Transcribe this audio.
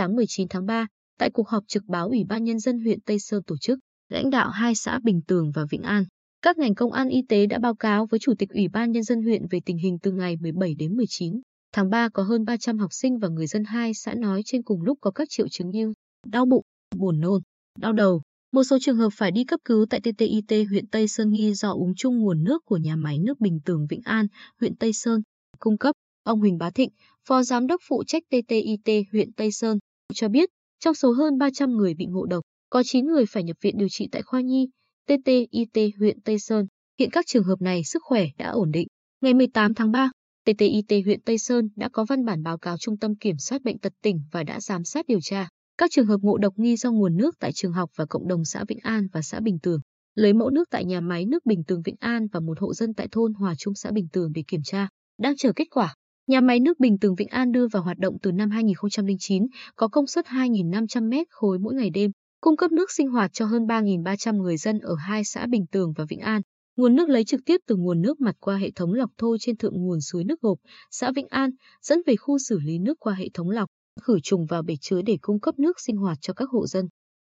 sáng 19 tháng 3, tại cuộc họp trực báo Ủy ban Nhân dân huyện Tây Sơn tổ chức, lãnh đạo hai xã Bình Tường và Vĩnh An, các ngành công an y tế đã báo cáo với Chủ tịch Ủy ban Nhân dân huyện về tình hình từ ngày 17 đến 19 tháng 3 có hơn 300 học sinh và người dân hai xã nói trên cùng lúc có các triệu chứng như đau bụng, buồn nôn, đau đầu. Một số trường hợp phải đi cấp cứu tại TTIT huyện Tây Sơn nghi do uống chung nguồn nước của nhà máy nước Bình Tường Vĩnh An, huyện Tây Sơn, cung cấp. Ông Huỳnh Bá Thịnh, Phó Giám đốc phụ trách TTIT huyện Tây Sơn, cho biết trong số hơn 300 người bị ngộ độc, có 9 người phải nhập viện điều trị tại khoa nhi, TTIT huyện Tây Sơn. Hiện các trường hợp này sức khỏe đã ổn định. Ngày 18 tháng 3, TTIT huyện Tây Sơn đã có văn bản báo cáo Trung tâm Kiểm soát Bệnh tật tỉnh và đã giám sát điều tra các trường hợp ngộ độc nghi do nguồn nước tại trường học và cộng đồng xã Vĩnh An và xã Bình Tường. Lấy mẫu nước tại nhà máy nước Bình Tường Vĩnh An và một hộ dân tại thôn Hòa Trung xã Bình Tường để kiểm tra, đang chờ kết quả. Nhà máy nước Bình Tường Vĩnh An đưa vào hoạt động từ năm 2009, có công suất 2.500 mét khối mỗi ngày đêm, cung cấp nước sinh hoạt cho hơn 3.300 người dân ở hai xã Bình Tường và Vĩnh An. Nguồn nước lấy trực tiếp từ nguồn nước mặt qua hệ thống lọc thô trên thượng nguồn suối nước gộp, xã Vĩnh An, dẫn về khu xử lý nước qua hệ thống lọc, khử trùng vào bể chứa để cung cấp nước sinh hoạt cho các hộ dân.